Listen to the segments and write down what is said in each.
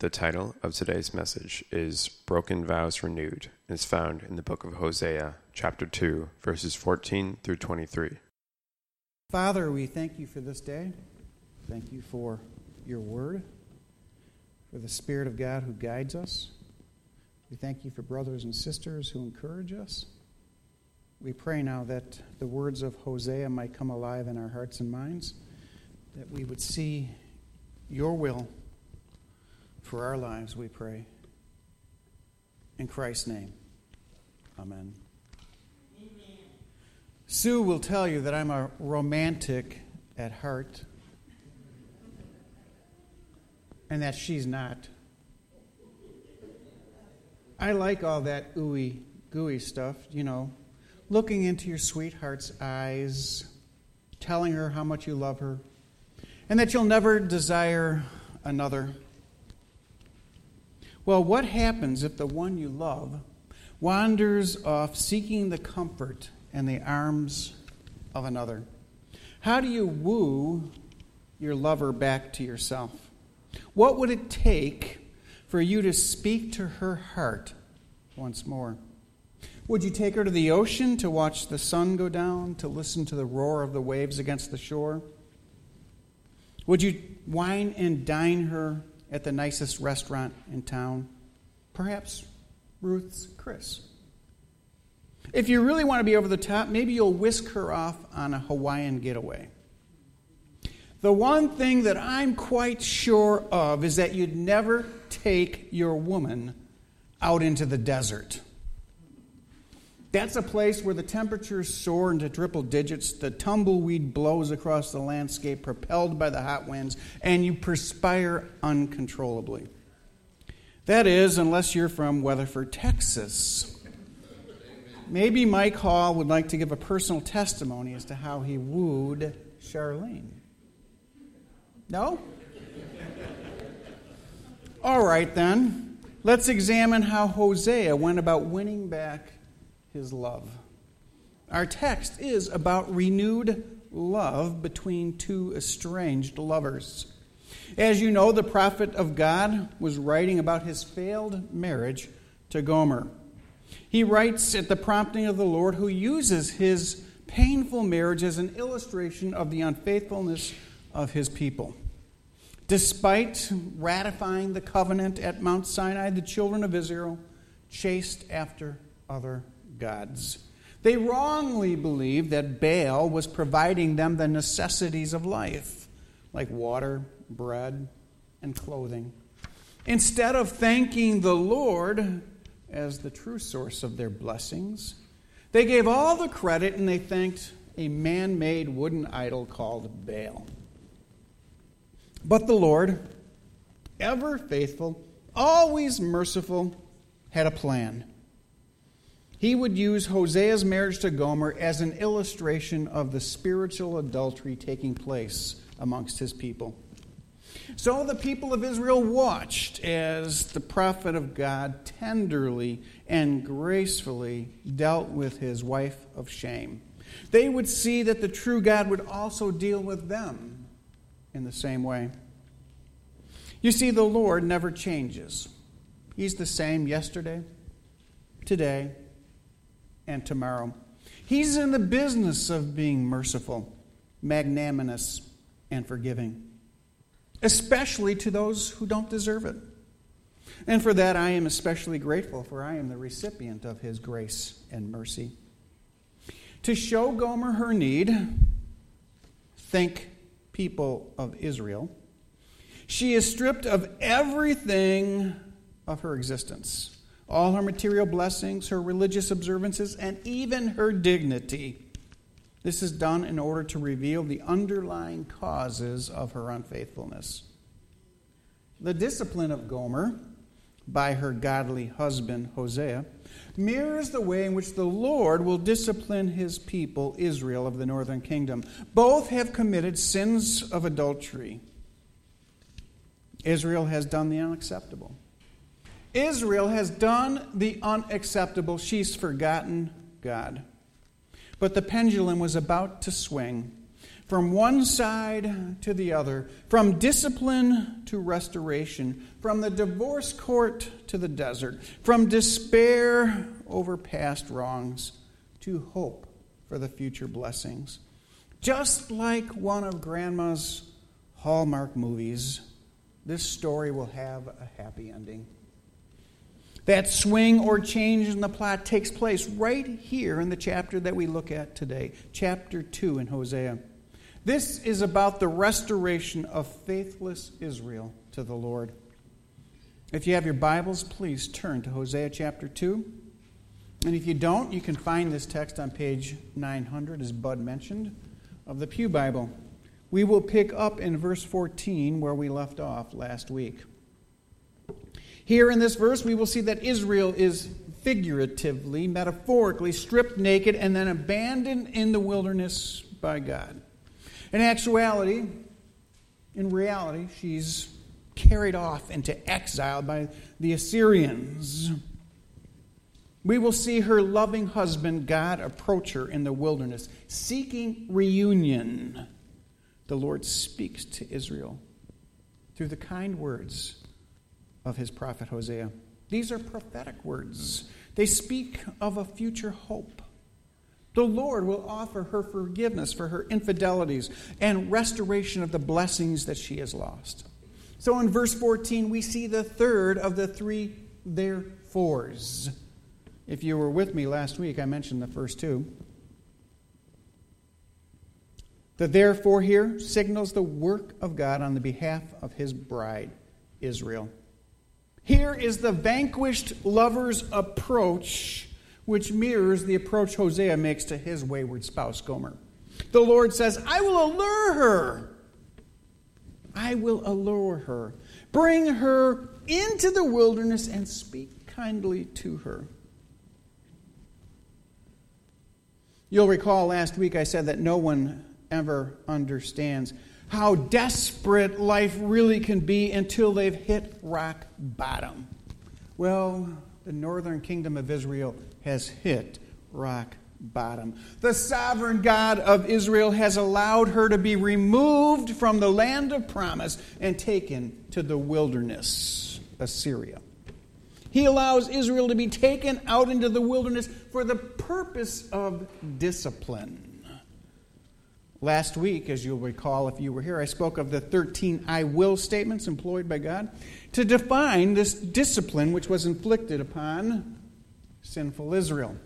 The title of today's message is Broken Vows Renewed and is found in the book of Hosea, chapter 2, verses 14 through 23. Father, we thank you for this day. Thank you for your word, for the Spirit of God who guides us. We thank you for brothers and sisters who encourage us. We pray now that the words of Hosea might come alive in our hearts and minds, that we would see your will for our lives, we pray. In Christ's name, amen. amen. Sue will tell you that I'm a romantic at heart, and that she's not. I like all that ooey gooey stuff, you know, looking into your sweetheart's eyes, telling her how much you love her, and that you'll never desire another. Well, what happens if the one you love wanders off seeking the comfort and the arms of another? How do you woo your lover back to yourself? What would it take for you to speak to her heart once more? Would you take her to the ocean to watch the sun go down, to listen to the roar of the waves against the shore? Would you wine and dine her at the nicest restaurant in town? Perhaps Ruth's Chris. If you really want to be over the top, maybe you'll whisk her off on a Hawaiian getaway. The one thing that I'm quite sure of is that you'd never take your woman out into the desert. That's a place where the temperatures soar into triple digits, the tumbleweed blows across the landscape, propelled by the hot winds, and you perspire uncontrollably. That is, unless you're from Weatherford, Texas. Maybe Mike Hall would like to give a personal testimony as to how he wooed Charlene. No? All right, then. Let's examine how Hosea went about winning back his love. Our text is about renewed love between two estranged lovers. As you know, the prophet of God was writing about his failed marriage to Gomer. He writes at the prompting of the Lord, who uses his painful marriage as an illustration of the unfaithfulness of his people. Despite ratifying the covenant at Mount Sinai, the children of Israel chased after other gods. They wrongly believed that Baal was providing them the necessities of life, like water, bread, and clothing. Instead of thanking the Lord as the true source of their blessings, they gave all the credit and they thanked a man made wooden idol called Baal. But the Lord, ever faithful, always merciful, had a plan he would use Hosea's marriage to Gomer as an illustration of the spiritual adultery taking place amongst his people. So the people of Israel watched as the prophet of God tenderly and gracefully dealt with his wife of shame. They would see that the true God would also deal with them in the same way. You see, the Lord never changes. He's the same yesterday, today, and tomorrow. He's in the business of being merciful, magnanimous, and forgiving, especially to those who don't deserve it. And for that, I am especially grateful, for I am the recipient of His grace and mercy. To show Gomer her need, think people of Israel, she is stripped of everything of her existence all her material blessings, her religious observances, and even her dignity. This is done in order to reveal the underlying causes of her unfaithfulness. The discipline of Gomer by her godly husband, Hosea, mirrors the way in which the Lord will discipline his people, Israel of the northern kingdom. Both have committed sins of adultery. Israel has done the unacceptable. Israel has done the unacceptable. She's forgotten God. But the pendulum was about to swing. from one side to the other, from discipline to restoration, from the divorce court to the desert, from despair over past wrongs to hope for the future blessings. Just like one of Grandma's Hallmark movies, this story will have a happy ending. That swing or change in the plot takes place right here in the chapter that we look at today, chapter 2 in Hosea. This is about the restoration of faithless Israel to the Lord. If you have your Bibles, please turn to Hosea chapter 2. And if you don't, you can find this text on page 900, as Bud mentioned, of the Pew Bible. We will pick up in verse 14 where we left off last week. Here in this verse, we will see that Israel is figuratively, metaphorically stripped naked and then abandoned in the wilderness by God. In actuality, in reality, she's carried off into exile by the Assyrians. We will see her loving husband, God, approach her in the wilderness, seeking reunion. The Lord speaks to Israel through the kind words of his prophet Hosea. These are prophetic words, they speak of a future hope. The Lord will offer her forgiveness for her infidelities and restoration of the blessings that she has lost. So in verse 14, we see the third of the three therefores. If you were with me last week, I mentioned the first two. The therefore here signals the work of God on the behalf of his bride, Israel. Here is the vanquished lover's approach which mirrors the approach Hosea makes to his wayward spouse, Gomer. The Lord says, I will allure her. I will allure her. Bring her into the wilderness and speak kindly to her. You'll recall last week I said that no one ever understands how desperate life really can be until they've hit rock bottom. Well, the northern kingdom of Israel has hit rock bottom. The sovereign God of Israel has allowed her to be removed from the land of promise and taken to the wilderness, Assyria. He allows Israel to be taken out into the wilderness for the purpose of discipline. Last week, as you'll recall if you were here, I spoke of the 13 I will statements employed by God to define this discipline which was inflicted upon sinful Israel.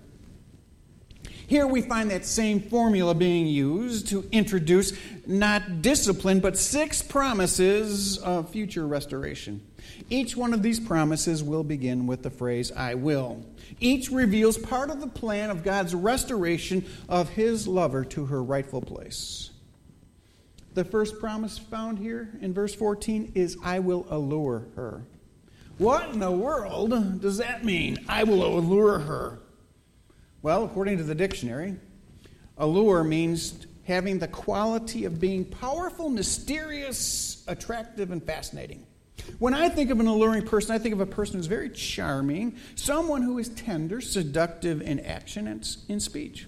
Here we find that same formula being used to introduce not discipline, but six promises of future restoration. Each one of these promises will begin with the phrase, I will. Each reveals part of the plan of God's restoration of his lover to her rightful place. The first promise found here in verse 14 is, I will allure her. What in the world does that mean? I will allure her. Well, according to the dictionary, allure means having the quality of being powerful, mysterious, attractive, and fascinating. When I think of an alluring person, I think of a person who's very charming, someone who is tender, seductive in action and in speech.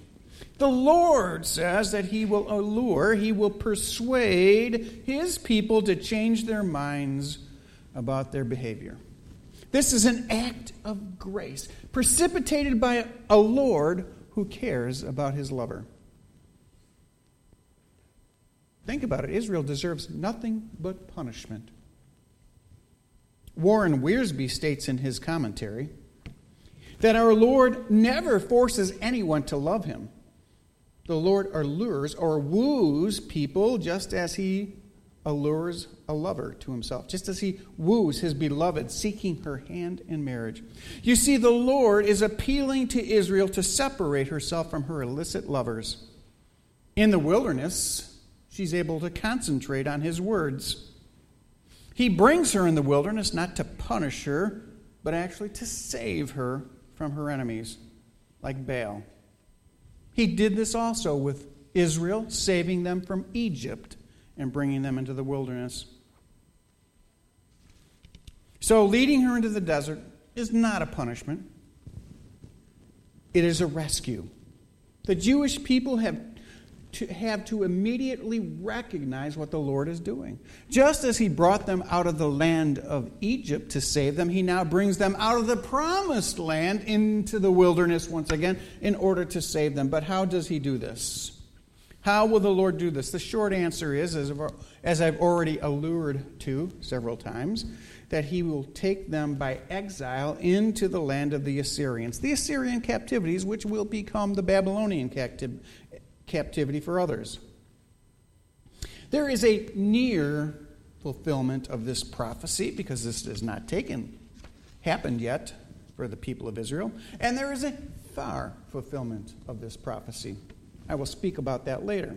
The Lord says that He will allure, He will persuade His people to change their minds about their behavior. This is an act of grace, precipitated by a Lord who cares about his lover. Think about it Israel deserves nothing but punishment. Warren Wiersbe states in his commentary that our Lord never forces anyone to love him. The Lord allures or woos people just as he allures a lover to himself, just as he woos his beloved, seeking her hand in marriage. You see, the Lord is appealing to Israel to separate herself from her illicit lovers. In the wilderness, she's able to concentrate on his words. He brings her in the wilderness not to punish her, but actually to save her from her enemies, like Baal. He did this also with Israel, saving them from Egypt and bringing them into the wilderness. So, leading her into the desert is not a punishment, it is a rescue. The Jewish people have to have to immediately recognize what the Lord is doing. Just as he brought them out of the land of Egypt to save them, he now brings them out of the promised land into the wilderness once again in order to save them. But how does he do this? How will the Lord do this? The short answer is, as I've already alluded to several times, that he will take them by exile into the land of the Assyrians. The Assyrian captivities, which will become the Babylonian captiv- captivity for others. There is a near fulfillment of this prophecy because this has not taken happened yet for the people of Israel, and there is a far fulfillment of this prophecy. I will speak about that later.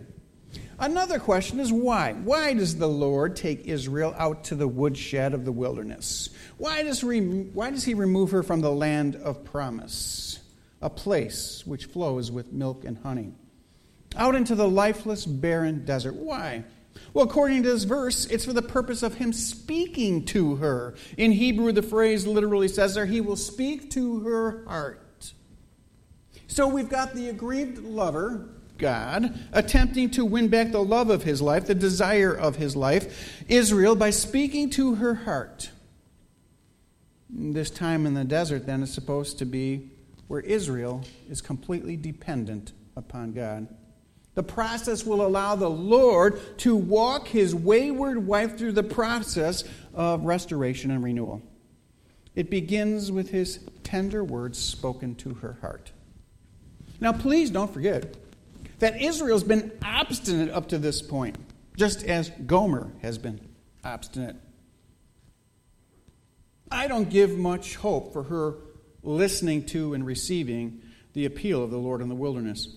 Another question is why? Why does the Lord take Israel out to the woodshed of the wilderness? Why does, why does he remove her from the land of promise, a place which flows with milk and honey, out into the lifeless, barren desert? Why? Well, according to this verse, it's for the purpose of him speaking to her. In Hebrew, the phrase literally says there, he will speak to her heart. So we've got the aggrieved lover God, attempting to win back the love of his life, the desire of his life, Israel, by speaking to her heart. This time in the desert, then, is supposed to be where Israel is completely dependent upon God. The process will allow the Lord to walk his wayward wife through the process of restoration and renewal. It begins with his tender words spoken to her heart. Now, please don't forget, that Israel's been obstinate up to this point, just as Gomer has been obstinate. I don't give much hope for her listening to and receiving the appeal of the Lord in the wilderness.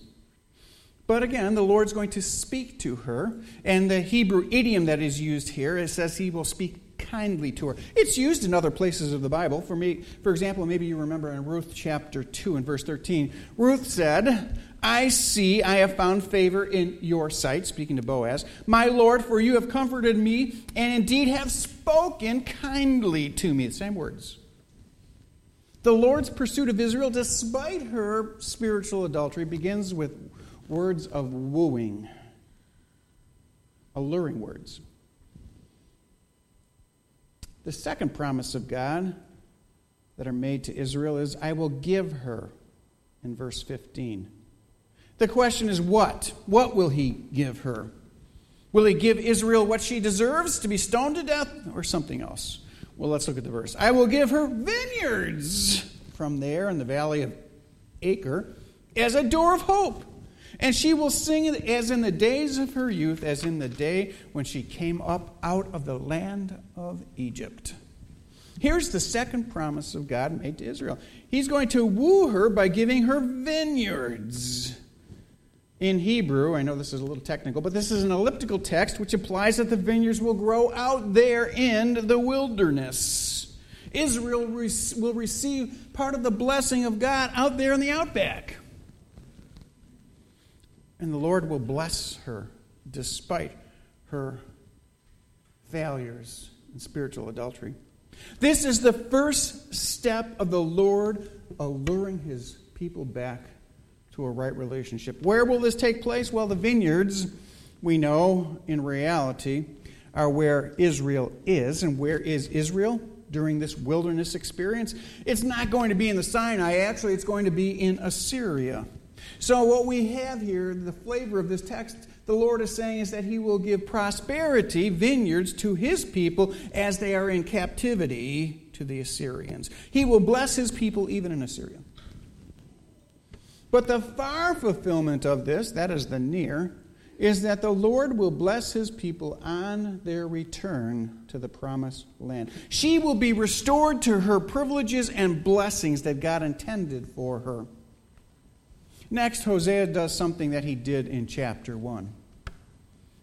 But again, the Lord's going to speak to her, and the Hebrew idiom that is used here it says he will speak kindly to her. It's used in other places of the Bible. For me, for example, maybe you remember in Ruth chapter 2 and verse 13, Ruth said, I see I have found favor in your sight, speaking to Boaz, my Lord, for you have comforted me and indeed have spoken kindly to me. The same words. The Lord's pursuit of Israel, despite her spiritual adultery, begins with words of wooing, alluring words. The second promise of God that are made to Israel is, I will give her, in verse 15. The question is what? What will he give her? Will he give Israel what she deserves to be stoned to death or something else? Well, let's look at the verse. I will give her vineyards from there in the valley of Achor as a door of hope. And she will sing as in the days of her youth, as in the day when she came up out of the land of Egypt. Here's the second promise of God made to Israel He's going to woo her by giving her vineyards. In Hebrew, I know this is a little technical, but this is an elliptical text which implies that the vineyards will grow out there in the wilderness. Israel will receive part of the blessing of God out there in the outback. And the Lord will bless her despite her failures in spiritual adultery. This is the first step of the Lord alluring his people back to a right relationship. Where will this take place? Well, the vineyards, we know in reality, are where Israel is. And where is Israel during this wilderness experience? It's not going to be in the Sinai, actually, it's going to be in Assyria. So, what we have here, the flavor of this text, the Lord is saying is that He will give prosperity, vineyards, to His people as they are in captivity to the Assyrians. He will bless His people even in Assyria. But the far fulfillment of this, that is the near, is that the Lord will bless his people on their return to the promised land. She will be restored to her privileges and blessings that God intended for her. Next, Hosea does something that he did in chapter 1.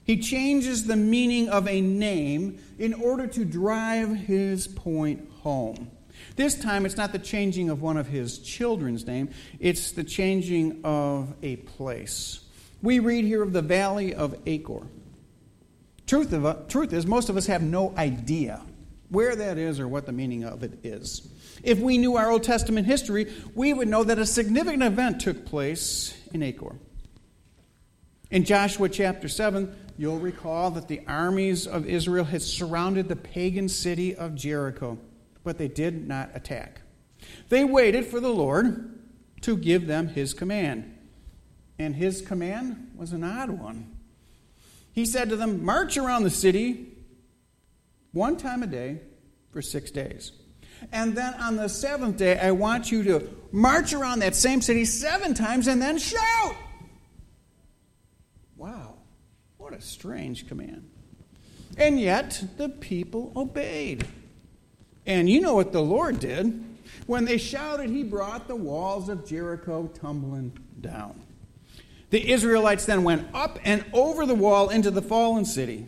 He changes the meaning of a name in order to drive his point home. This time, it's not the changing of one of his children's name, it's the changing of a place. We read here of the valley of Achor. Truth, of, truth is, most of us have no idea where that is or what the meaning of it is. If we knew our Old Testament history, we would know that a significant event took place in Achor. In Joshua chapter 7, you'll recall that the armies of Israel had surrounded the pagan city of Jericho, but they did not attack. They waited for the Lord to give them his command. And his command was an odd one. He said to them, March around the city one time a day for six days. And then on the seventh day, I want you to march around that same city seven times and then shout. Wow, what a strange command. And yet, the people obeyed. And you know what the Lord did. When they shouted, he brought the walls of Jericho tumbling down. The Israelites then went up and over the wall into the fallen city.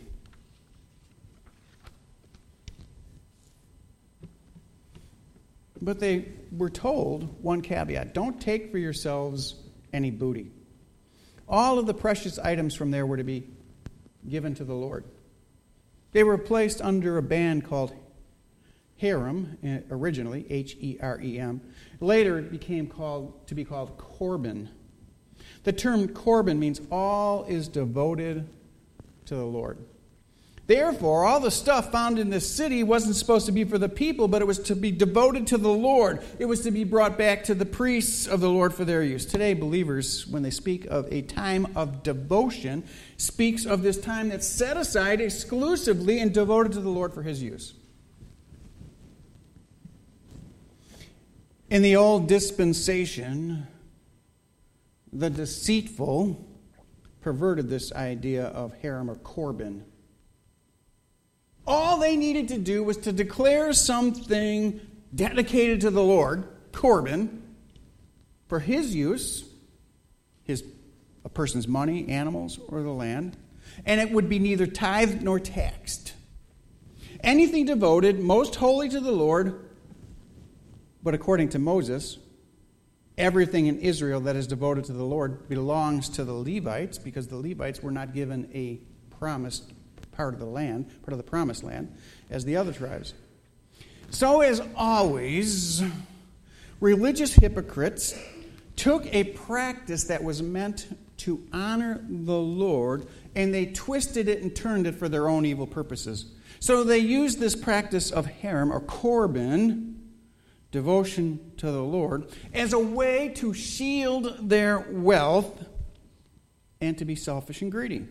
But they were told one caveat don't take for yourselves any booty. All of the precious items from there were to be given to the Lord. They were placed under a ban called Herem, eh, originally, H E R E M. Later, it became called, to be called Corban. The term Corban means all is devoted to the Lord. Therefore, all the stuff found in this city wasn't supposed to be for the people, but it was to be devoted to the Lord. It was to be brought back to the priests of the Lord for their use. Today, believers, when they speak of a time of devotion, speaks of this time that's set aside exclusively and devoted to the Lord for his use. In the old dispensation, the deceitful perverted this idea of Herem or Corban all they needed to do was to declare something dedicated to the Lord, Corban, for his use, his a person's money, animals, or the land, and it would be neither tithed nor taxed. Anything devoted most holy to the Lord, but according to Moses, everything in Israel that is devoted to the Lord belongs to the Levites because the Levites were not given a promised part of the land, part of the promised land, as the other tribes. So, as always, religious hypocrites took a practice that was meant to honor the Lord and they twisted it and turned it for their own evil purposes. So they used this practice of Herem or Corban, devotion to the Lord, as a way to shield their wealth and to be selfish and greedy.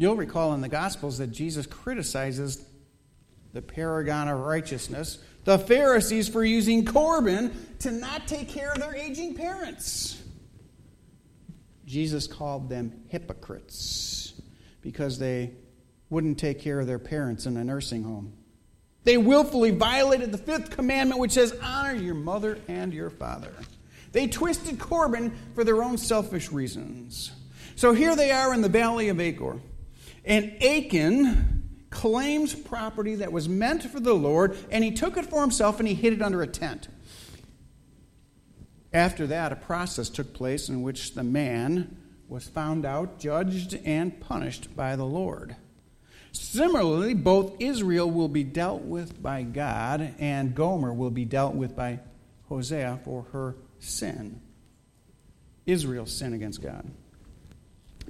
You'll recall in the Gospels that Jesus criticizes the paragon of righteousness, the Pharisees, for using Corban to not take care of their aging parents. Jesus called them hypocrites because they wouldn't take care of their parents in a nursing home. They willfully violated the fifth commandment, which says, Honor your mother and your father. They twisted Corban for their own selfish reasons. So here they are in the valley of Achor. And Achan claims property that was meant for the Lord, and he took it for himself and he hid it under a tent. After that, a process took place in which the man was found out, judged, and punished by the Lord. Similarly, both Israel will be dealt with by God, and Gomer will be dealt with by Hosea for her sin. Israel's sin against God.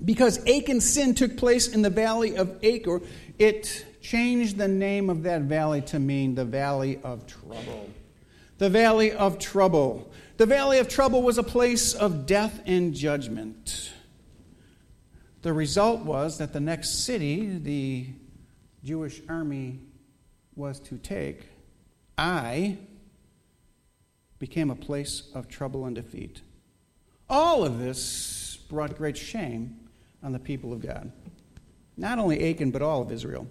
Because Achan's sin took place in the valley of Achor, it changed the name of that valley to mean the valley of trouble. The valley of trouble. The valley of trouble was a place of death and judgment. The result was that the next city the Jewish army was to take, Ai became a place of trouble and defeat. All of this brought great shame on the people of God. Not only Achan, but all of Israel.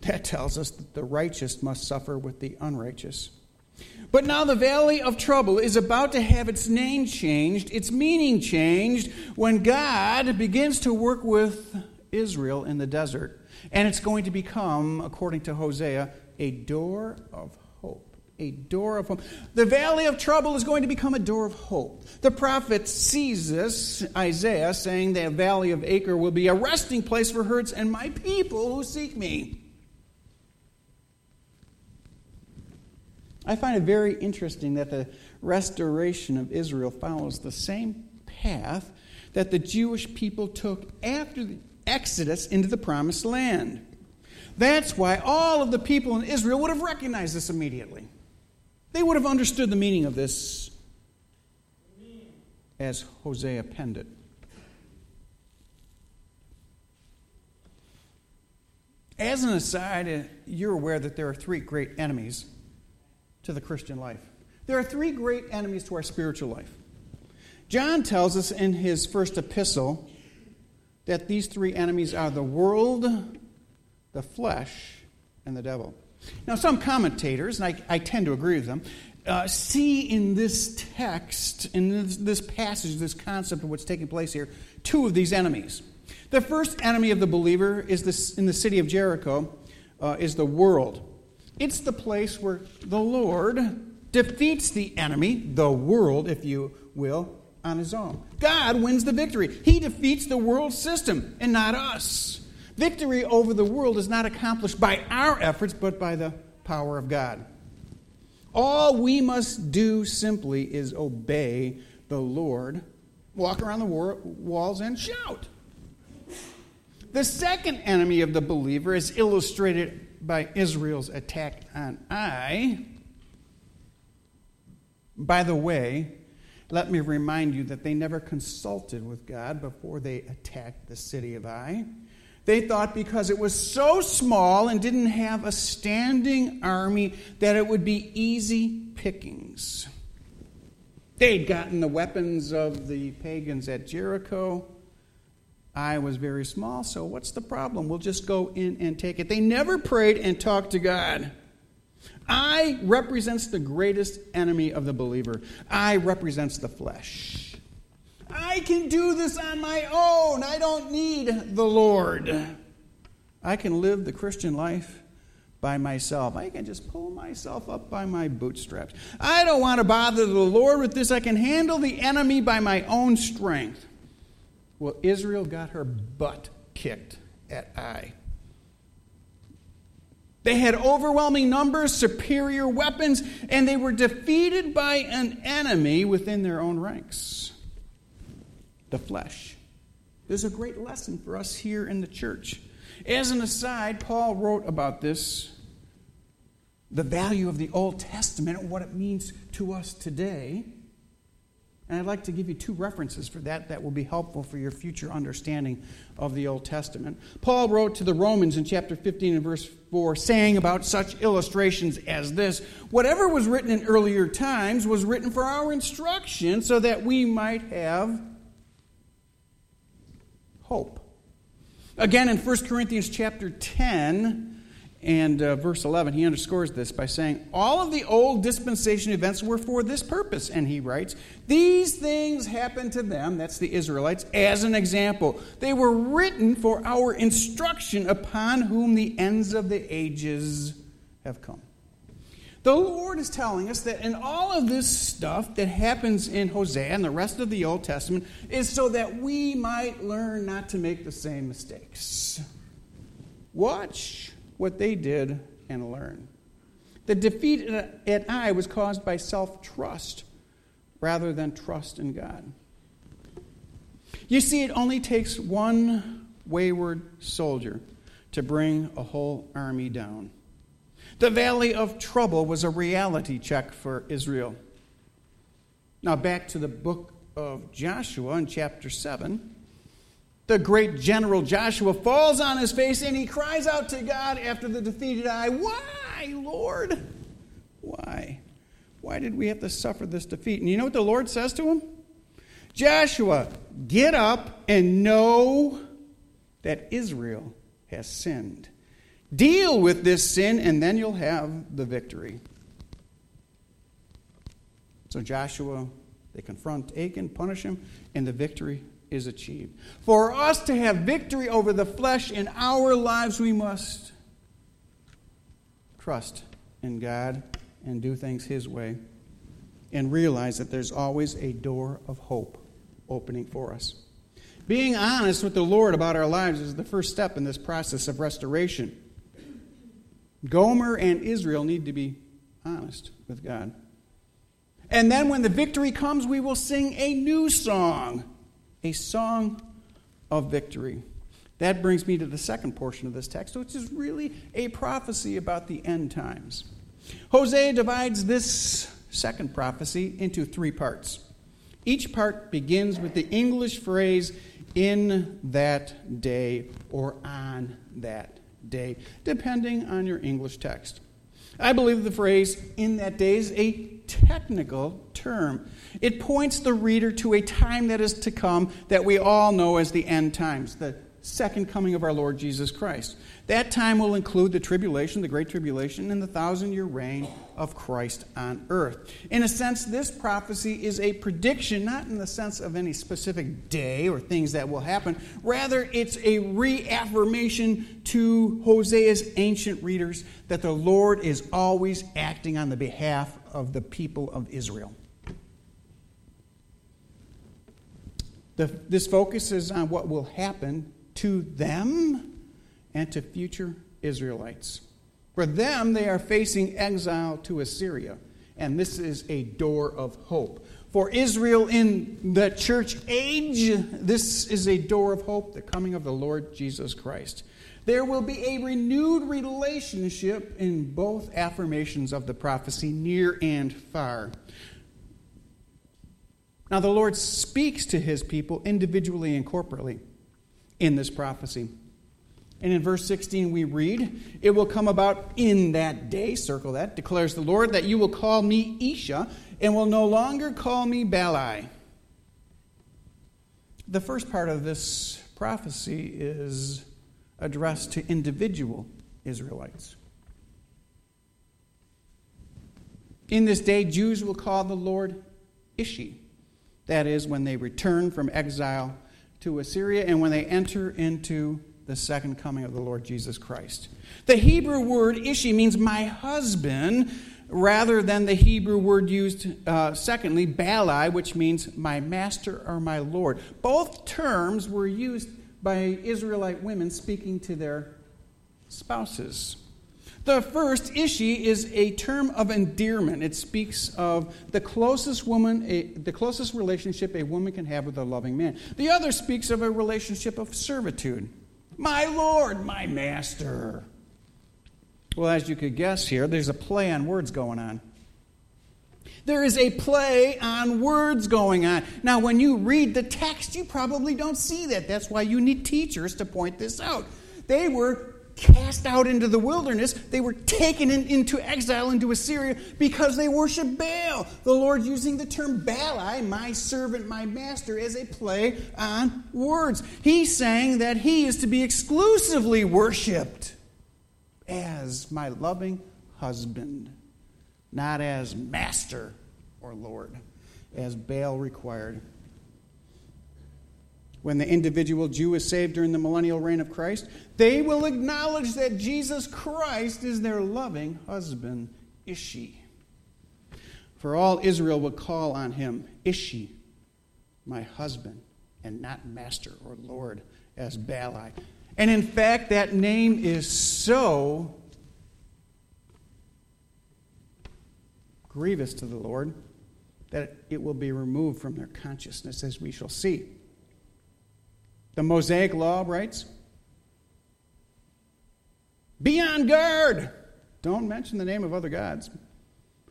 That tells us that the righteous must suffer with the unrighteous. But now the valley of trouble is about to have its name changed, its meaning changed, when God begins to work with Israel in the desert. And it's going to become, according to Hosea, a door of a door of hope. The valley of trouble is going to become a door of hope. The prophet sees this, Isaiah, saying the valley of Achor will be a resting place for herds and my people who seek me. I find it very interesting that the restoration of Israel follows the same path that the Jewish people took after the exodus into the promised land. That's why all of the people in Israel would have recognized this immediately. They would have understood the meaning of this as Hosea penned it. As an aside, uh, you're aware that there are three great enemies to the Christian life. There are three great enemies to our spiritual life. John tells us in his first epistle that these three enemies are the world, the flesh, and the devil. Now, some commentators, and I, I tend to agree with them, uh, see in this text, in this, this passage, this concept of what's taking place here, two of these enemies. The first enemy of the believer is this, in the city of Jericho uh, is the world. It's the place where the Lord defeats the enemy, the world, if you will, on his own. God wins the victory. He defeats the world system and not us. Victory over the world is not accomplished by our efforts, but by the power of God. All we must do simply is obey the Lord, walk around the walls, and shout. The second enemy of the believer is illustrated by Israel's attack on Ai. By the way, let me remind you that they never consulted with God before they attacked the city of Ai. They thought because it was so small and didn't have a standing army that it would be easy pickings. They'd gotten the weapons of the pagans at Jericho. Ai was very small, so what's the problem? We'll just go in and take it. They never prayed and talked to God. Ai represents the greatest enemy of the believer. Ai represents the flesh. I can do this on my own. I don't need the Lord. I can live the Christian life by myself. I can just pull myself up by my bootstraps. I don't want to bother the Lord with this. I can handle the enemy by my own strength. Well, Israel got her butt kicked at Ai. They had overwhelming numbers, superior weapons, and they were defeated by an enemy within their own ranks the flesh. There's a great lesson for us here in the church. As an aside, Paul wrote about this the value of the Old Testament and what it means to us today. And I'd like to give you two references for that that will be helpful for your future understanding of the Old Testament. Paul wrote to the Romans in chapter 15 and verse 4, saying about such illustrations as this Whatever was written in earlier times was written for our instruction so that we might have hope. Again, in 1 Corinthians chapter 10, and uh, verse 11, he underscores this by saying, All of the old dispensation events were for this purpose. And he writes, These things happened to them, that's the Israelites, as an example. They were written for our instruction upon whom the ends of the ages have come. The Lord is telling us that in all of this stuff that happens in Hosea and the rest of the Old Testament is so that we might learn not to make the same mistakes. Watch what they did and learn. The defeat at Ai was caused by self trust rather than trust in God. You see, it only takes one wayward soldier to bring a whole army down. The valley of trouble was a reality check for Israel. Now, back to the book of Joshua in chapter 7. The great general Joshua falls on his face and he cries out to God after the defeated eye, Why, Lord? Why? Why did we have to suffer this defeat? And you know what the Lord says to him? Joshua, get up and know that Israel has sinned. Deal with this sin, and then you'll have the victory. So Joshua, they confront Achan, punish him, and the victory is achieved. For us to have victory over the flesh in our lives, we must trust in God and do things His way and realize that there's always a door of hope opening for us. Being honest with the Lord about our lives is the first step in this process of restoration. Gomer and Israel need to be honest with God. And then when the victory comes, we will sing a new song, a song of victory. That brings me to the second portion of this text, which is really a prophecy about the end times. Hosea divides this second prophecy into three parts. Each part begins with the English phrase, in that day or on that day, depending on your English text. I believe the phrase in that day is a technical term. It points the reader to a time that is to come that we all know as the end times, the second coming of our Lord Jesus Christ. That time will include the tribulation, the great tribulation, and the thousand year reign of Christ on earth. In a sense, this prophecy is a prediction, not in the sense of any specific day or things that will happen. Rather, it's a reaffirmation to Hosea's ancient readers that the Lord is always acting on the behalf of the people of Israel. The, this focuses on what will happen to them and to future Israelites. For them, they are facing exile to Assyria, and this is a door of hope. For Israel in the church age, this is a door of hope, the coming of the Lord Jesus Christ. There will be a renewed relationship in both affirmations of the prophecy, near and far. Now, the Lord speaks to his people individually and corporately in this prophecy. And in verse 16, we read, It will come about in that day, circle that, declares the Lord, that you will call me Ishi and will no longer call me Baali. The first part of this prophecy is addressed to individual Israelites. In this day, Jews will call the Lord Ishi. That is, when they return from exile to Assyria and when they enter into the second coming of the Lord Jesus Christ. The Hebrew word ishi means my husband rather than the Hebrew word used, uh, secondly, Baali, which means my master or my Lord. Both terms were used by Israelite women speaking to their spouses. The first, ishi, is a term of endearment. It speaks of the closest woman, a, the closest relationship a woman can have with a loving man. The other speaks of a relationship of servitude. My Lord, my Master. Well, as you could guess here, there's a play on words going on. There is a play on words going on. Now, when you read the text, you probably don't see that. That's why you need teachers to point this out. They were cast out into the wilderness. They were taken in, into exile into Assyria because they worshiped Baal. The Lord using the term Baali, my servant, my master, as a play on words. He's saying that he is to be exclusively worshiped as my loving husband, not as master or Lord, as Baal required when the individual Jew is saved during the millennial reign of Christ, they will acknowledge that Jesus Christ is their loving husband, Ishi. For all Israel will call on him, Ishi, my husband, and not master or Lord, as Baali. And in fact, that name is so grievous to the Lord that it will be removed from their consciousness, as we shall see. The Mosaic Law writes Be on guard. Don't mention the name of other gods,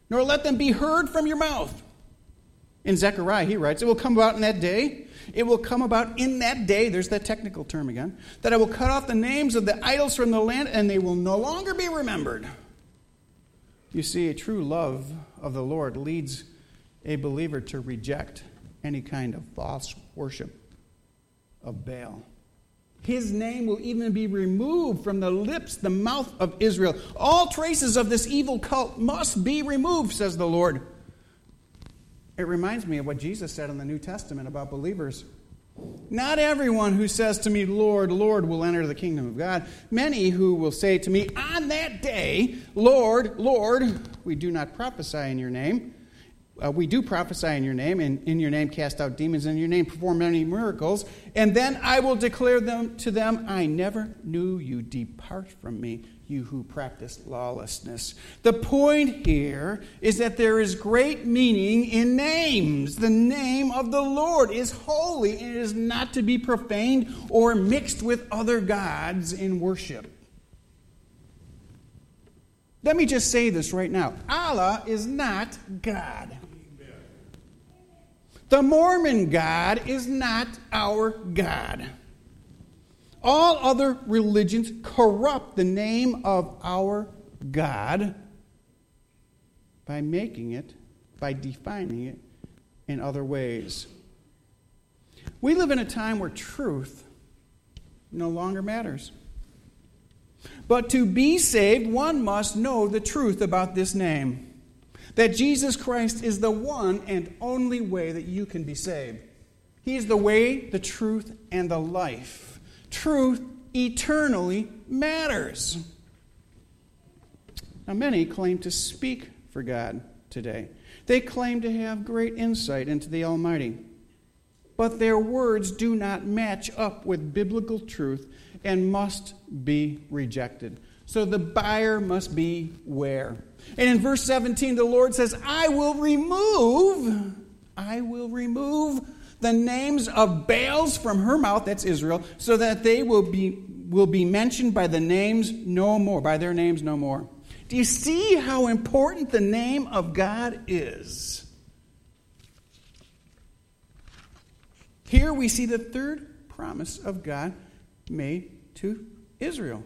nor let them be heard from your mouth. In Zechariah, he writes, It will come about in that day. It will come about in that day, there's that technical term again, that I will cut off the names of the idols from the land, and they will no longer be remembered. You see, a true love of the Lord leads a believer to reject any kind of false worship of Baal. His name will even be removed from the lips, the mouth of Israel. All traces of this evil cult must be removed, says the Lord. It reminds me of what Jesus said in the New Testament about believers. Not everyone who says to me, Lord, Lord, will enter the kingdom of God. Many who will say to me on that day, Lord, Lord, we do not prophesy in your name uh, we do prophesy in your name, and in your name cast out demons, and in your name perform many miracles. And then I will declare them to them, I never knew you. Depart from me, you who practice lawlessness. The point here is that there is great meaning in names. The name of the Lord is holy and it is not to be profaned or mixed with other gods in worship. Let me just say this right now Allah is not God. The Mormon God is not our God. All other religions corrupt the name of our God by making it, by defining it in other ways. We live in a time where truth no longer matters. But to be saved, one must know the truth about this name that Jesus Christ is the one and only way that you can be saved. He is the way, the truth, and the life. Truth eternally matters. Now, many claim to speak for God today. They claim to have great insight into the Almighty. But their words do not match up with biblical truth and must be rejected. So the buyer must be where? And in verse 17, the Lord says, I will remove, I will remove the names of Baals from her mouth, that's Israel, so that they will be, will be mentioned by the names no more, by their names no more. Do you see how important the name of God is? Here we see the third promise of God made to Israel.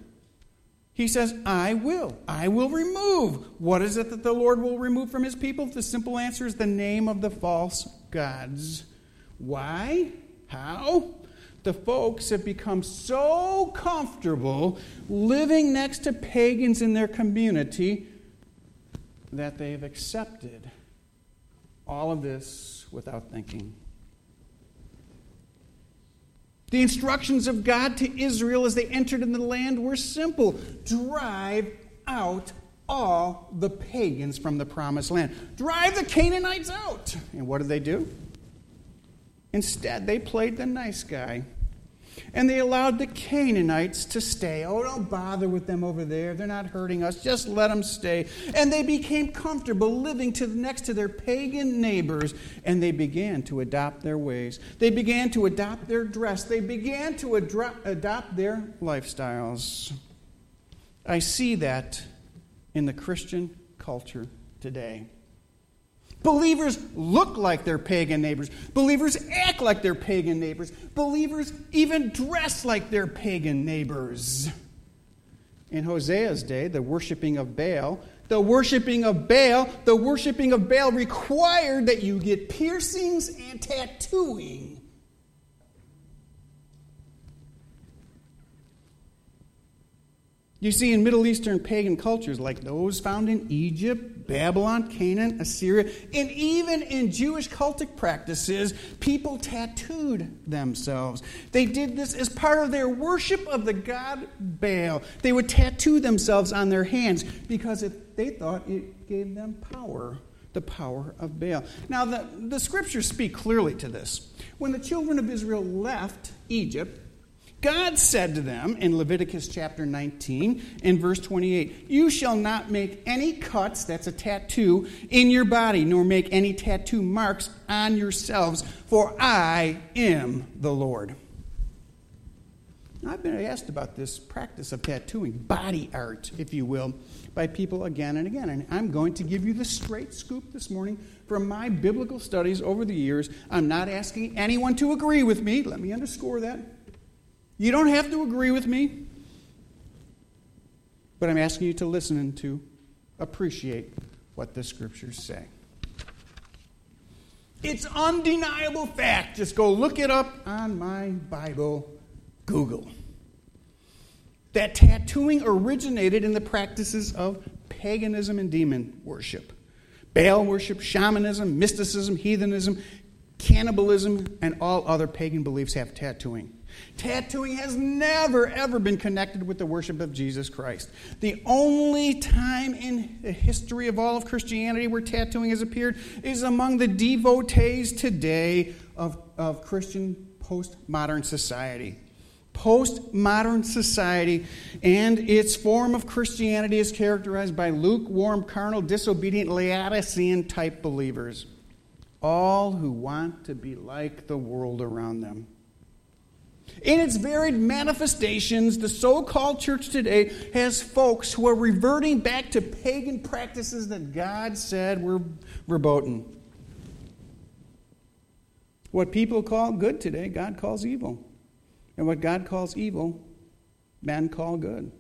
He says, I will. I will remove. What is it that the Lord will remove from his people? The simple answer is the name of the false gods. Why? How? The folks have become so comfortable living next to pagans in their community that they've accepted all of this without thinking. The instructions of God to Israel as they entered in the land were simple drive out all the pagans from the promised land, drive the Canaanites out. And what did they do? Instead, they played the nice guy and they allowed the Canaanites to stay. Oh, don't bother with them over there. They're not hurting us. Just let them stay. And they became comfortable living to, next to their pagan neighbors, and they began to adopt their ways. They began to adopt their dress. They began to adopt their lifestyles. I see that in the Christian culture today. Believers look like their pagan neighbors. Believers act like their pagan neighbors. Believers even dress like their pagan neighbors. In Hosea's day, the worshiping of Baal, the worshiping of Baal, the worshiping of Baal required that you get piercings and tattooing. You see, in Middle Eastern pagan cultures like those found in Egypt, Babylon, Canaan, Assyria, and even in Jewish cultic practices, people tattooed themselves. They did this as part of their worship of the god Baal. They would tattoo themselves on their hands because it, they thought it gave them power the power of Baal. Now, the, the scriptures speak clearly to this. When the children of Israel left Egypt, God said to them in Leviticus chapter 19 in verse 28, You shall not make any cuts, that's a tattoo, in your body, nor make any tattoo marks on yourselves, for I am the Lord. I've been asked about this practice of tattooing, body art, if you will, by people again and again. And I'm going to give you the straight scoop this morning from my biblical studies over the years. I'm not asking anyone to agree with me. Let me underscore that. You don't have to agree with me, but I'm asking you to listen and to appreciate what the scriptures say. It's undeniable fact. Just go look it up on my Bible, Google. That tattooing originated in the practices of paganism and demon worship. Baal worship, shamanism, mysticism, heathenism, cannibalism, and all other pagan beliefs have tattooing. Tattooing has never, ever been connected with the worship of Jesus Christ. The only time in the history of all of Christianity where tattooing has appeared is among the devotees today of, of Christian postmodern society. Postmodern society and its form of Christianity is characterized by lukewarm, carnal, disobedient, Laodicean type believers, all who want to be like the world around them. In its varied manifestations, the so called church today has folks who are reverting back to pagan practices that God said were verboten. What people call good today, God calls evil. And what God calls evil, men call good.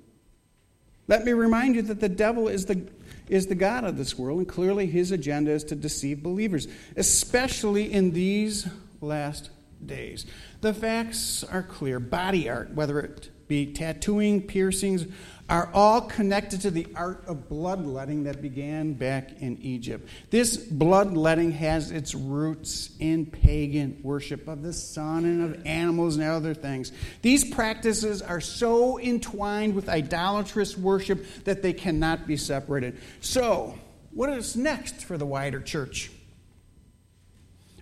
Let me remind you that the devil is the, is the God of this world, and clearly his agenda is to deceive believers, especially in these last days. The facts are clear. Body art, whether it be tattooing, piercings, are all connected to the art of bloodletting that began back in Egypt. This bloodletting has its roots in pagan worship of the sun and of animals and other things. These practices are so entwined with idolatrous worship that they cannot be separated. So, what is next for the wider church?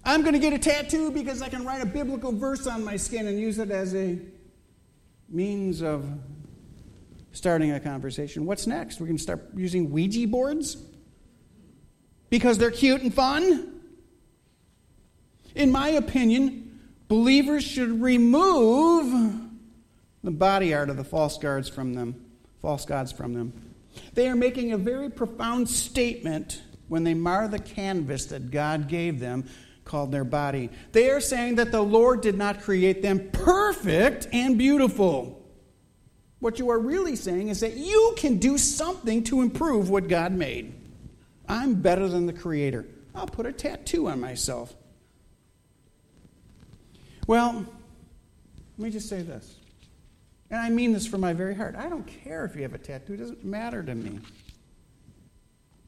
I'm going to get a tattoo because I can write a biblical verse on my skin and use it as a means of starting a conversation. What's next? We're going to start using Ouija boards because they're cute and fun? In my opinion, believers should remove the body art of the false gods from them, false gods from them. They are making a very profound statement when they mar the canvas that God gave them called their body. They are saying that the Lord did not create them perfect and beautiful. What you are really saying is that you can do something to improve what God made. I'm better than the Creator. I'll put a tattoo on myself. Well, let me just say this. And I mean this from my very heart. I don't care if you have a tattoo, it doesn't matter to me.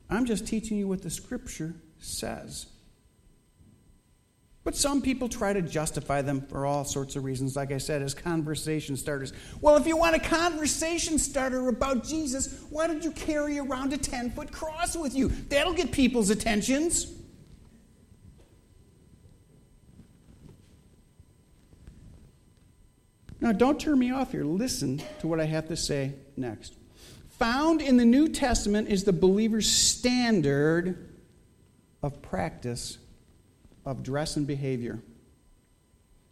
I'm just teaching you what the Scripture says. But some people try to justify them for all sorts of reasons, like I said, as conversation starters. Well, if you want a conversation starter about Jesus, why don't you carry around a 10 foot cross with you? That'll get people's attentions. Now, don't turn me off here. Listen to what I have to say next. Found in the New Testament is the believer's standard of practice of dress and behavior.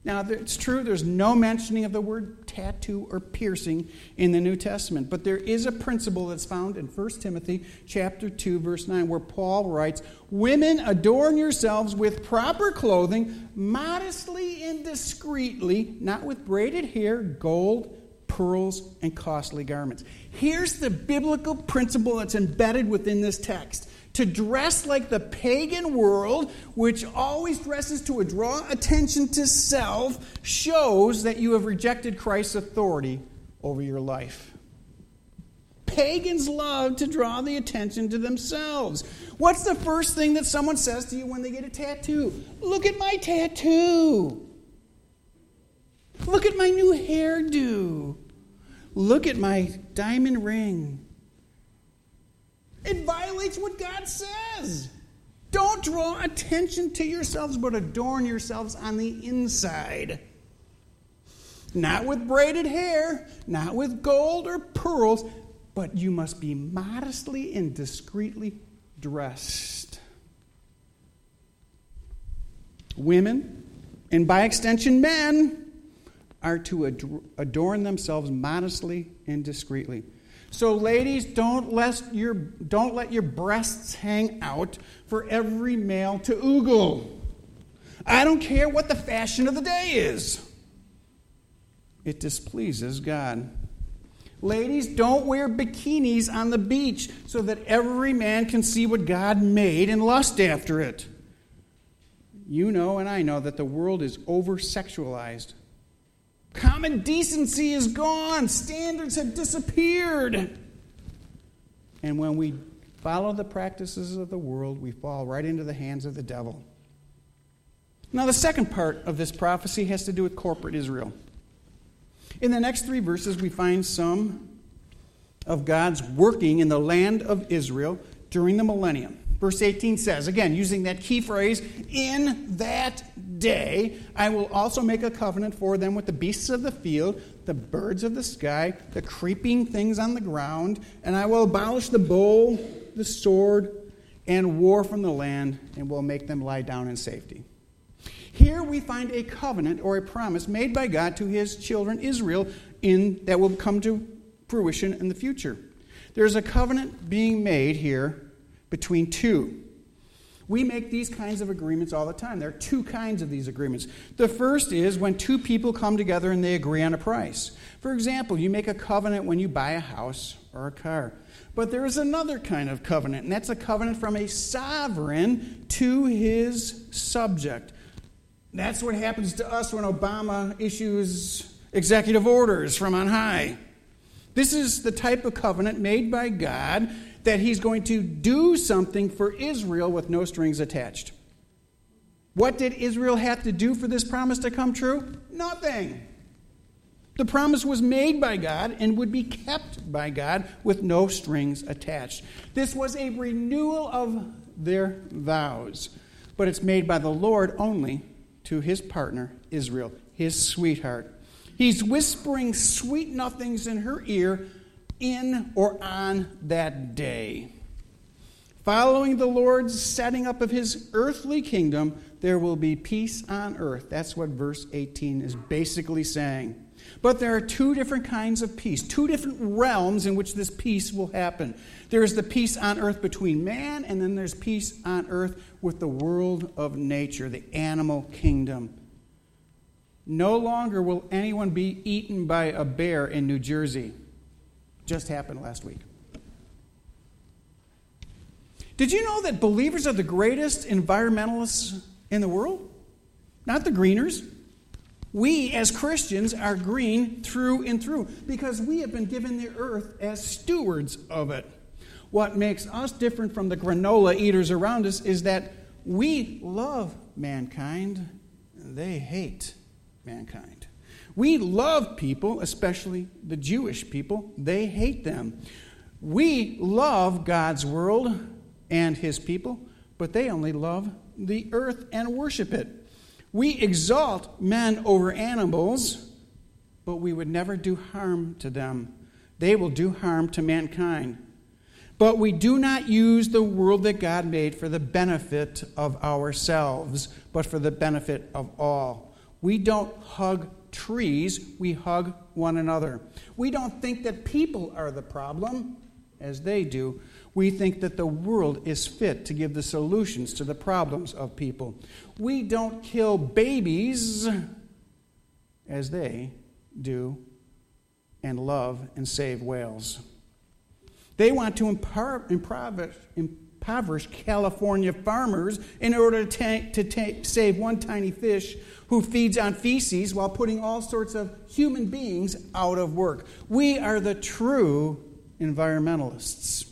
Now, it's true, there's no mentioning of the word tattoo or piercing in the New Testament, but there is a principle that's found in 1 Timothy chapter 2 verse 9 where Paul writes, "Women adorn yourselves with proper clothing, modestly and discreetly, not with braided hair, gold, pearls, and costly garments." Here's the biblical principle that's embedded within this text to dress like the pagan world, which always dresses to draw attention to self, shows that you have rejected Christ's authority over your life. Pagans love to draw the attention to themselves. What's the first thing that someone says to you when they get a tattoo? Look at my tattoo. Look at my new hairdo. Look at my diamond ring. It violates what God says. Don't draw attention to yourselves, but adorn yourselves on the inside. Not with braided hair, not with gold or pearls, but you must be modestly and discreetly dressed. Women, and by extension men, are to adorn themselves modestly and discreetly. So, ladies, don't let your, don't let your breasts hang out for every male to oogle. I don't care what the fashion of the day is, it displeases God. Ladies, don't wear bikinis on the beach so that every man can see what God made and lust after it. You know, and I know, that the world is over sexualized. Common decency is gone, standards have disappeared. And when we follow the practices of the world, we fall right into the hands of the devil. Now, the second part of this prophecy has to do with corporate Israel. In the next three verses, we find some of God's working in the land of Israel during the millennium. Verse 18 says, again, using that key phrase, in that day I will also make a covenant for them with the beasts of the field, the birds of the sky, the creeping things on the ground, and I will abolish the bow, the sword, and war from the land, and will make them lie down in safety. Here we find a covenant or a promise made by God to his children Israel in that will come to fruition in the future. There's a covenant being made here between two. We make these kinds of agreements all the time. There are two kinds of these agreements. The first is when two people come together and they agree on a price. For example, you make a covenant when you buy a house or a car. But there is another kind of covenant, and that's a covenant from a sovereign to his subject. That's what happens to us when Obama issues executive orders from on high. This is the type of covenant made by God that he's going to do something for Israel with no strings attached. What did Israel have to do for this promise to come true? Nothing. The promise was made by God and would be kept by God with no strings attached. This was a renewal of their vows, but it's made by the Lord only to his partner, Israel, his sweetheart. He's whispering sweet nothings in her ear in or on that day. Following the Lord's setting up of his earthly kingdom, there will be peace on earth. That's what verse 18 is basically saying. But there are two different kinds of peace, two different realms in which this peace will happen. There is the peace on earth between man, and then there's peace on earth with the world of nature, the animal kingdom. No longer will anyone be eaten by a bear in New Jersey. Just happened last week. Did you know that believers are the greatest environmentalists in the world? Not the greeners. We, as Christians, are green through and through because we have been given the earth as stewards of it. What makes us different from the granola eaters around us is that we love mankind, they hate mankind. We love people, especially the Jewish people. They hate them. We love God's world and his people, but they only love the earth and worship it. We exalt men over animals, but we would never do harm to them. They will do harm to mankind. But we do not use the world that God made for the benefit of ourselves, but for the benefit of all. We don't hug trees, we hug one another. We don't think that people are the problem, as they do. We think that the world is fit to give the solutions to the problems of people. We don't kill babies, as they do, and love and save whales. They want to impoverish, impoverish California farmers in order to, to save one tiny fish who feeds on feces while putting all sorts of human beings out of work. We are the true environmentalists.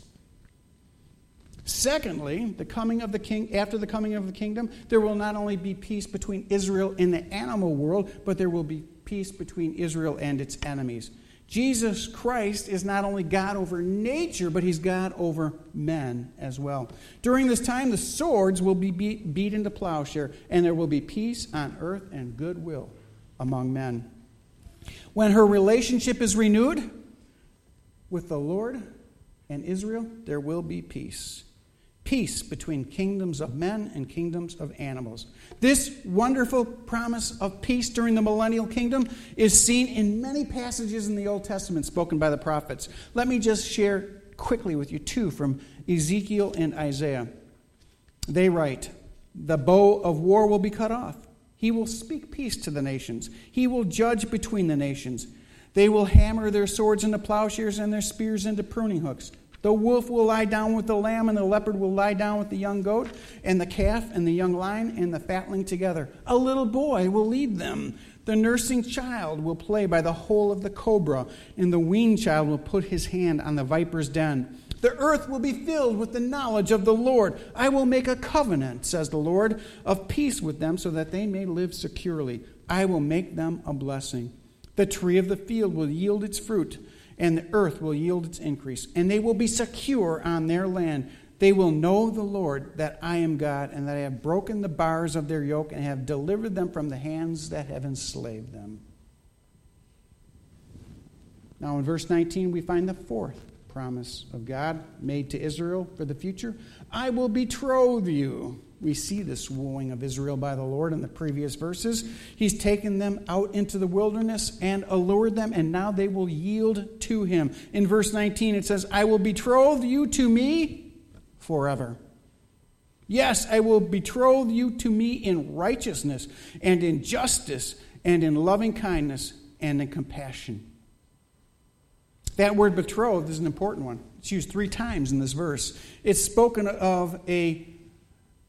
Secondly, the coming of the king after the coming of the kingdom, there will not only be peace between Israel and the animal world, but there will be peace between Israel and its enemies. Jesus Christ is not only God over nature, but he's God over men as well. During this time, the swords will be beat, beat into plowshare, and there will be peace on earth and goodwill among men. When her relationship is renewed with the Lord and Israel, there will be peace peace between kingdoms of men and kingdoms of animals. This wonderful promise of peace during the millennial kingdom is seen in many passages in the Old Testament spoken by the prophets. Let me just share quickly with you two from Ezekiel and Isaiah. They write, The bow of war will be cut off. He will speak peace to the nations. He will judge between the nations. They will hammer their swords into plowshares and their spears into pruning hooks. The wolf will lie down with the lamb, and the leopard will lie down with the young goat, and the calf and the young lion and the fatling together. A little boy will lead them. The nursing child will play by the hole of the cobra, and the weaned child will put his hand on the viper's den. The earth will be filled with the knowledge of the Lord. I will make a covenant, says the Lord, of peace with them so that they may live securely. I will make them a blessing. The tree of the field will yield its fruit, and the earth will yield its increase, and they will be secure on their land. They will know the Lord, that I am God, and that I have broken the bars of their yoke and have delivered them from the hands that have enslaved them. Now, in verse 19, we find the fourth promise of God made to Israel for the future I will betroth you. We see this wooing of Israel by the Lord in the previous verses. He's taken them out into the wilderness and allured them, and now they will yield to him. In verse 19, it says, I will betroth you to me forever. Yes, I will betroth you to me in righteousness and in justice and in loving kindness and in compassion. That word betrothed is an important one. It's used three times in this verse. It's spoken of a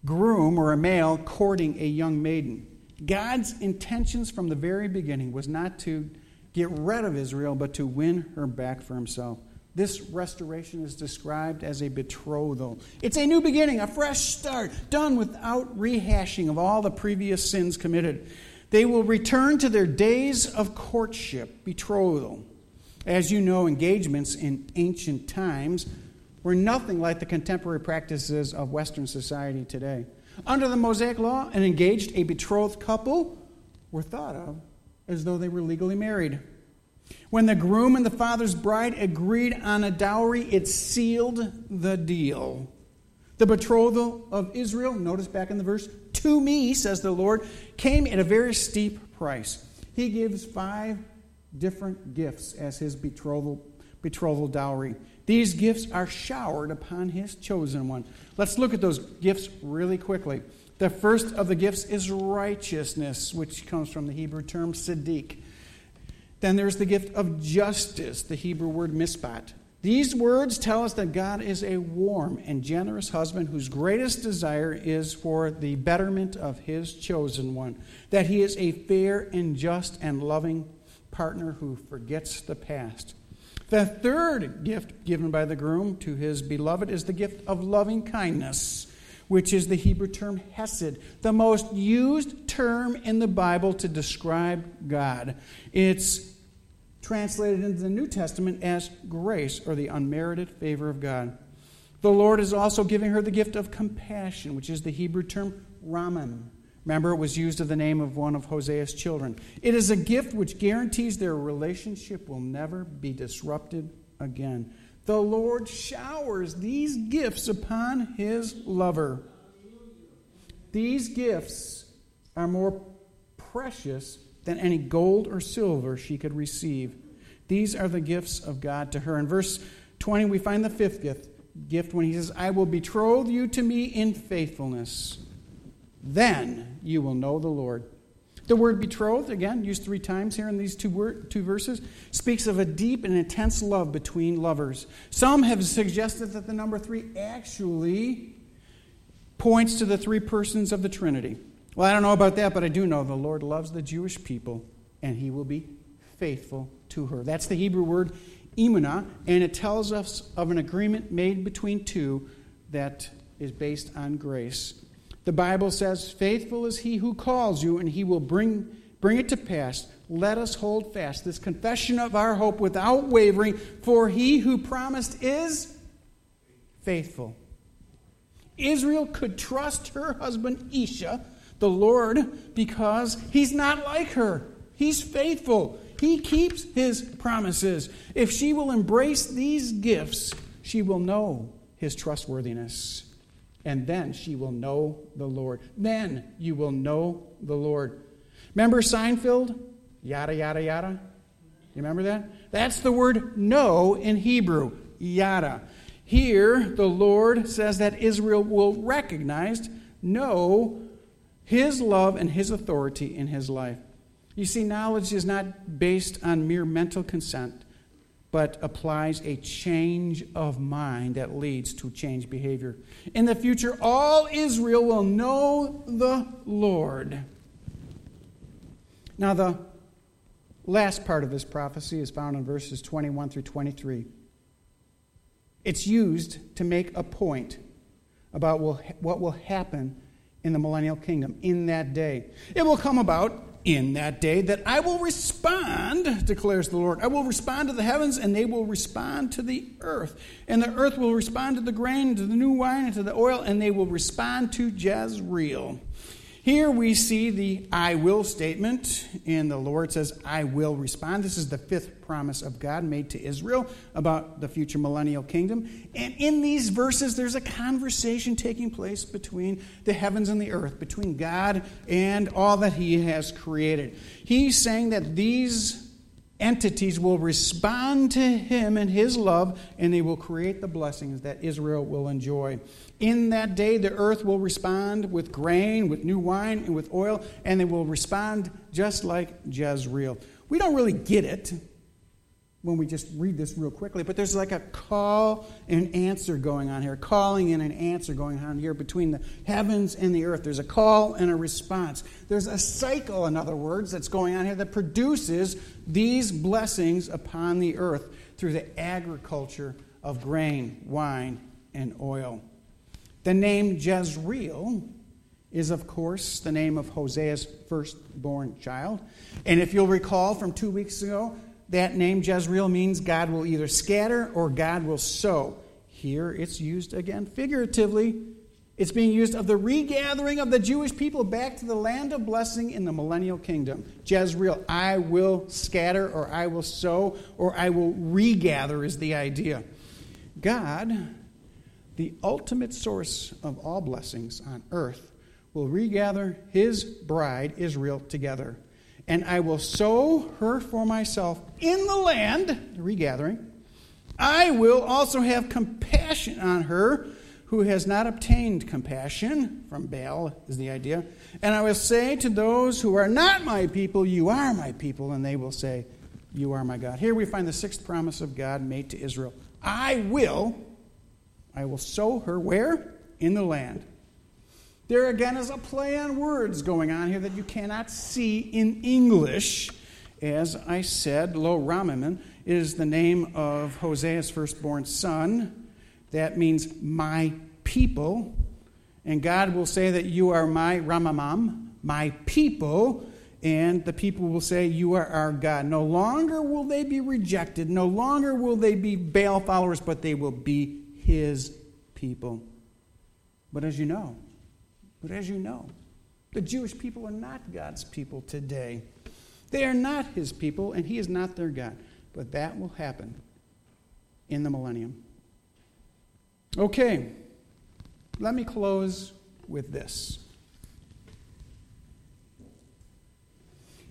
groom or a male courting a young maiden. God's intentions from the very beginning was not to get rid of Israel, but to win her back for himself. This restoration is described as a betrothal. It's a new beginning, a fresh start, done without rehashing of all the previous sins committed. They will return to their days of courtship, betrothal. As you know, engagements in ancient times were nothing like the contemporary practices of Western society today. Under the Mosaic Law, an engaged, a betrothed couple were thought of as though they were legally married. When the groom and the father's bride agreed on a dowry, it sealed the deal. The betrothal of Israel, notice back in the verse, to me, says the Lord, came at a very steep price. He gives five different gifts as his betrothal, betrothal dowry. These gifts are showered upon his chosen one. Let's look at those gifts really quickly. The first of the gifts is righteousness, which comes from the Hebrew term siddiq. Then there's the gift of justice, the Hebrew word mishpat. These words tell us that God is a warm and generous husband whose greatest desire is for the betterment of his chosen one, that he is a fair and just and loving partner who forgets the past. The third gift given by the groom to his beloved is the gift of loving kindness, which is the Hebrew term hesed, the most used term in the Bible to describe God. It's translated into the New Testament as grace or the unmerited favor of God. The Lord is also giving her the gift of compassion, which is the Hebrew term raman, Remember, it was used of the name of one of Hosea's children. It is a gift which guarantees their relationship will never be disrupted again. The Lord showers these gifts upon his lover. These gifts are more precious than any gold or silver she could receive. These are the gifts of God to her. In verse 20, we find the fifth gift, gift when he says, I will betroth you to me in faithfulness. Then you will know the Lord. The word betrothed, again, used three times here in these two, word, two verses, speaks of a deep and intense love between lovers. Some have suggested that the number three actually points to the three persons of the Trinity. Well, I don't know about that, but I do know the Lord loves the Jewish people, and he will be faithful to her. That's the Hebrew word emunah, and it tells us of an agreement made between two that is based on grace. The Bible says, Faithful is he who calls you, and he will bring, bring it to pass. Let us hold fast this confession of our hope without wavering, for he who promised is faithful. Israel could trust her husband Ishi, the Lord, because he's not like her. He's faithful. He keeps his promises. If she will embrace these gifts, she will know his trustworthiness and then she will know the Lord. Then you will know the Lord. Remember Seinfeld? Yada, yada, yada. You remember that? That's the word know in Hebrew. Yada. Here, the Lord says that Israel will recognize, know his love and his authority in his life. You see, knowledge is not based on mere mental consent but applies a change of mind that leads to change behavior. In the future, all Israel will know the Lord. Now, the last part of this prophecy is found in verses 21 through 23. It's used to make a point about what will happen in the millennial kingdom in that day. It will come about in that day that I will respond, declares the Lord. I will respond to the heavens, and they will respond to the earth. And the earth will respond to the grain, to the new wine, and to the oil, and they will respond to Jezreel. Here we see the I will statement, and the Lord says, I will respond. This is the fifth promise of God made to Israel about the future millennial kingdom. And in these verses, there's a conversation taking place between the heavens and the earth, between God and all that He has created. He's saying that these entities will respond to him and his love, and they will create the blessings that Israel will enjoy. In that day, the earth will respond with grain, with new wine, and with oil, and they will respond just like Jezreel. We don't really get it when we just read this real quickly, but there's like a call and answer going on here, calling and an answer going on here between the heavens and the earth. There's a call and a response. There's a cycle, in other words, that's going on here that produces these blessings upon the earth through the agriculture of grain, wine, and oil. The name Jezreel is, of course, the name of Hosea's firstborn child. And if you'll recall from two weeks ago, that name Jezreel means God will either scatter or God will sow. Here it's used again figuratively. It's being used of the regathering of the Jewish people back to the land of blessing in the millennial kingdom. Jezreel, I will scatter or I will sow or I will regather is the idea. God, the ultimate source of all blessings on earth, will regather his bride, Israel, together and I will sow her for myself in the land, regathering. I will also have compassion on her who has not obtained compassion. From Baal is the idea. And I will say to those who are not my people, You are my people. And they will say, You are my God. Here we find the sixth promise of God made to Israel I will, I will sow her where? In the land. There again is a play on words going on here that you cannot see in English. As I said, Lo Ramaman is the name of Hosea's firstborn son. That means my people. And God will say that you are my Ramamam, my people. And the people will say, You are our God. No longer will they be rejected. No longer will they be Baal followers, but they will be his people. But as you know, but as you know, the Jewish people are not God's people today. They are not his people, and he is not their God. But that will happen in the millennium. Okay, let me close with this.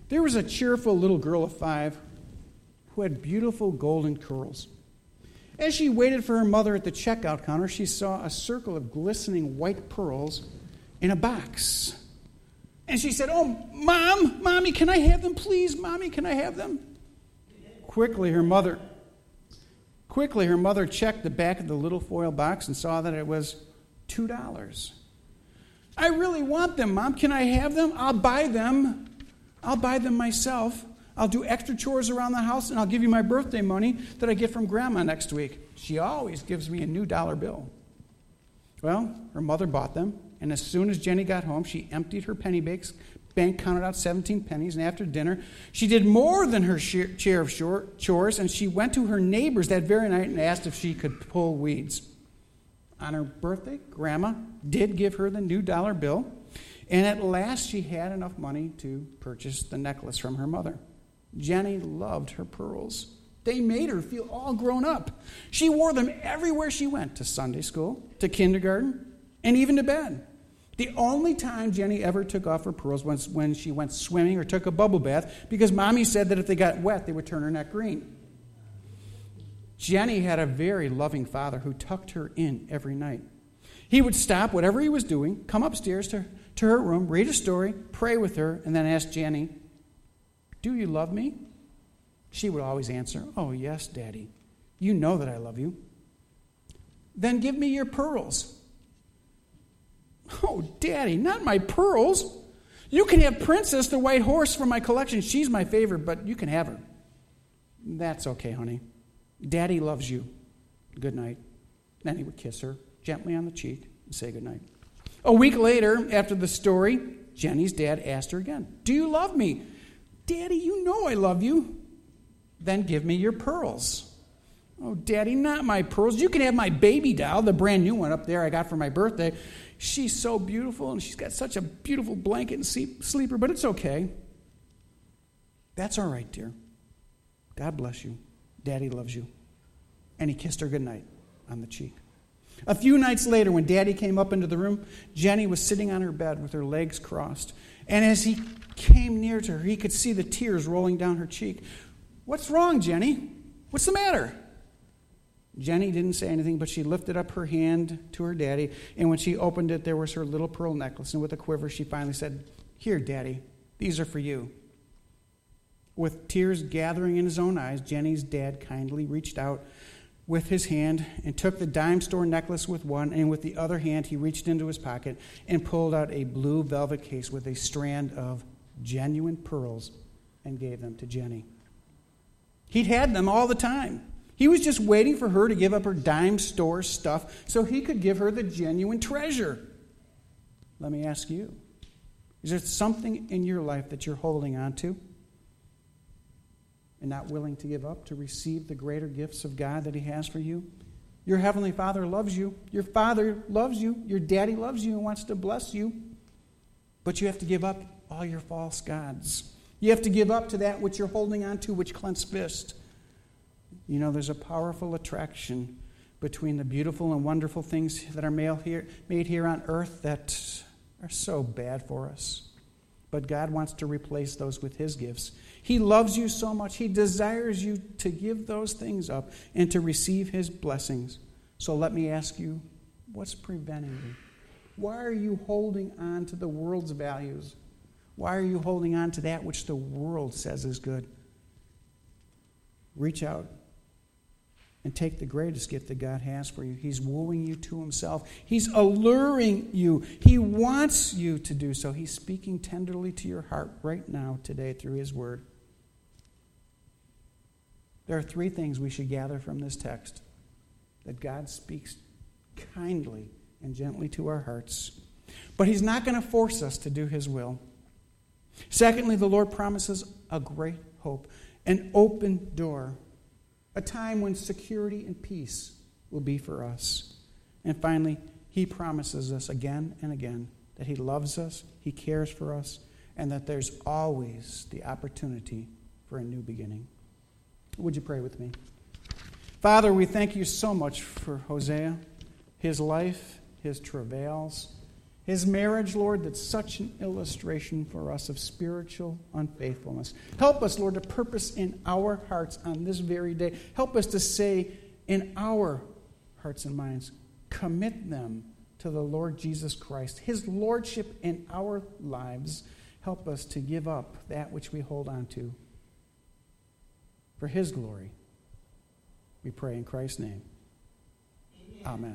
There was a cheerful little girl of five who had beautiful golden curls. As she waited for her mother at the checkout counter, she saw a circle of glistening white pearls in a box. And she said, Oh, mom, mommy, can I have them, please? Mommy, can I have them? Quickly, her mother. Quickly, her mother checked the back of the little foil box and saw that it was $2. I really want them, Mom. Can I have them? I'll buy them. I'll buy them myself. I'll do extra chores around the house and I'll give you my birthday money that I get from Grandma next week. She always gives me a new dollar bill. Well, her mother bought them. And as soon as Jenny got home, she emptied her penny banks, bank counted out 17 pennies, and after dinner, she did more than her share of chores, and she went to her neighbors that very night and asked if she could pull weeds. On her birthday, Grandma did give her the new dollar bill, and at last she had enough money to purchase the necklace from her mother. Jenny loved her pearls. They made her feel all grown up. She wore them everywhere she went to Sunday school, to kindergarten, and even to bed. The only time Jenny ever took off her pearls was when she went swimming or took a bubble bath because mommy said that if they got wet, they would turn her neck green. Jenny had a very loving father who tucked her in every night. He would stop whatever he was doing, come upstairs to, to her room, read a story, pray with her, and then ask Jenny, Do you love me? She would always answer, Oh, yes, Daddy. You know that I love you. Then give me your pearls. Oh, Daddy, not my pearls. You can have Princess the White Horse from my collection. She's my favorite, but you can have her. That's okay, honey. Daddy loves you. Good night. Then he would kiss her gently on the cheek and say good night. A week later, after the story, Jenny's dad asked her again, Do you love me? Daddy, you know I love you. Then give me your pearls. Oh, Daddy, not my pearls. You can have my baby doll, the brand new one up there I got for my birthday. She's so beautiful, and she's got such a beautiful blanket and sleeper, but it's okay. That's all right, dear. God bless you. Daddy loves you. And he kissed her goodnight on the cheek. A few nights later, when Daddy came up into the room, Jenny was sitting on her bed with her legs crossed. And as he came near to her, he could see the tears rolling down her cheek. What's wrong, Jenny? What's the matter? Jenny didn't say anything, but she lifted up her hand to her daddy, and when she opened it, there was her little pearl necklace. And with a quiver, she finally said, Here, Daddy, these are for you. With tears gathering in his own eyes, Jenny's dad kindly reached out with his hand and took the dime store necklace with one, and with the other hand, he reached into his pocket and pulled out a blue velvet case with a strand of genuine pearls and gave them to Jenny. He'd had them all the time. He was just waiting for her to give up her dime store stuff so he could give her the genuine treasure. Let me ask you is there something in your life that you're holding on to and not willing to give up to receive the greater gifts of God that He has for you? Your Heavenly Father loves you. Your Father loves you. Your Daddy loves you and wants to bless you. But you have to give up all your false gods. You have to give up to that which you're holding on to, which clenched fist. You know, there's a powerful attraction between the beautiful and wonderful things that are made here on earth that are so bad for us. But God wants to replace those with His gifts. He loves you so much, He desires you to give those things up and to receive His blessings. So let me ask you what's preventing you? Why are you holding on to the world's values? Why are you holding on to that which the world says is good? Reach out and take the greatest gift that God has for you. He's wooing you to Himself, He's alluring you. He wants you to do so. He's speaking tenderly to your heart right now, today, through His Word. There are three things we should gather from this text that God speaks kindly and gently to our hearts. But He's not going to force us to do His will. Secondly, the Lord promises a great hope, an open door a time when security and peace will be for us. And finally, He promises us again and again that He loves us, He cares for us, and that there's always the opportunity for a new beginning. Would you pray with me? Father, we thank you so much for Hosea, his life, his travails his marriage, Lord, that's such an illustration for us of spiritual unfaithfulness. Help us, Lord, to purpose in our hearts on this very day. Help us to say in our hearts and minds, commit them to the Lord Jesus Christ, His Lordship in our lives. Help us to give up that which we hold on to for His glory. We pray in Christ's name. Amen. Amen.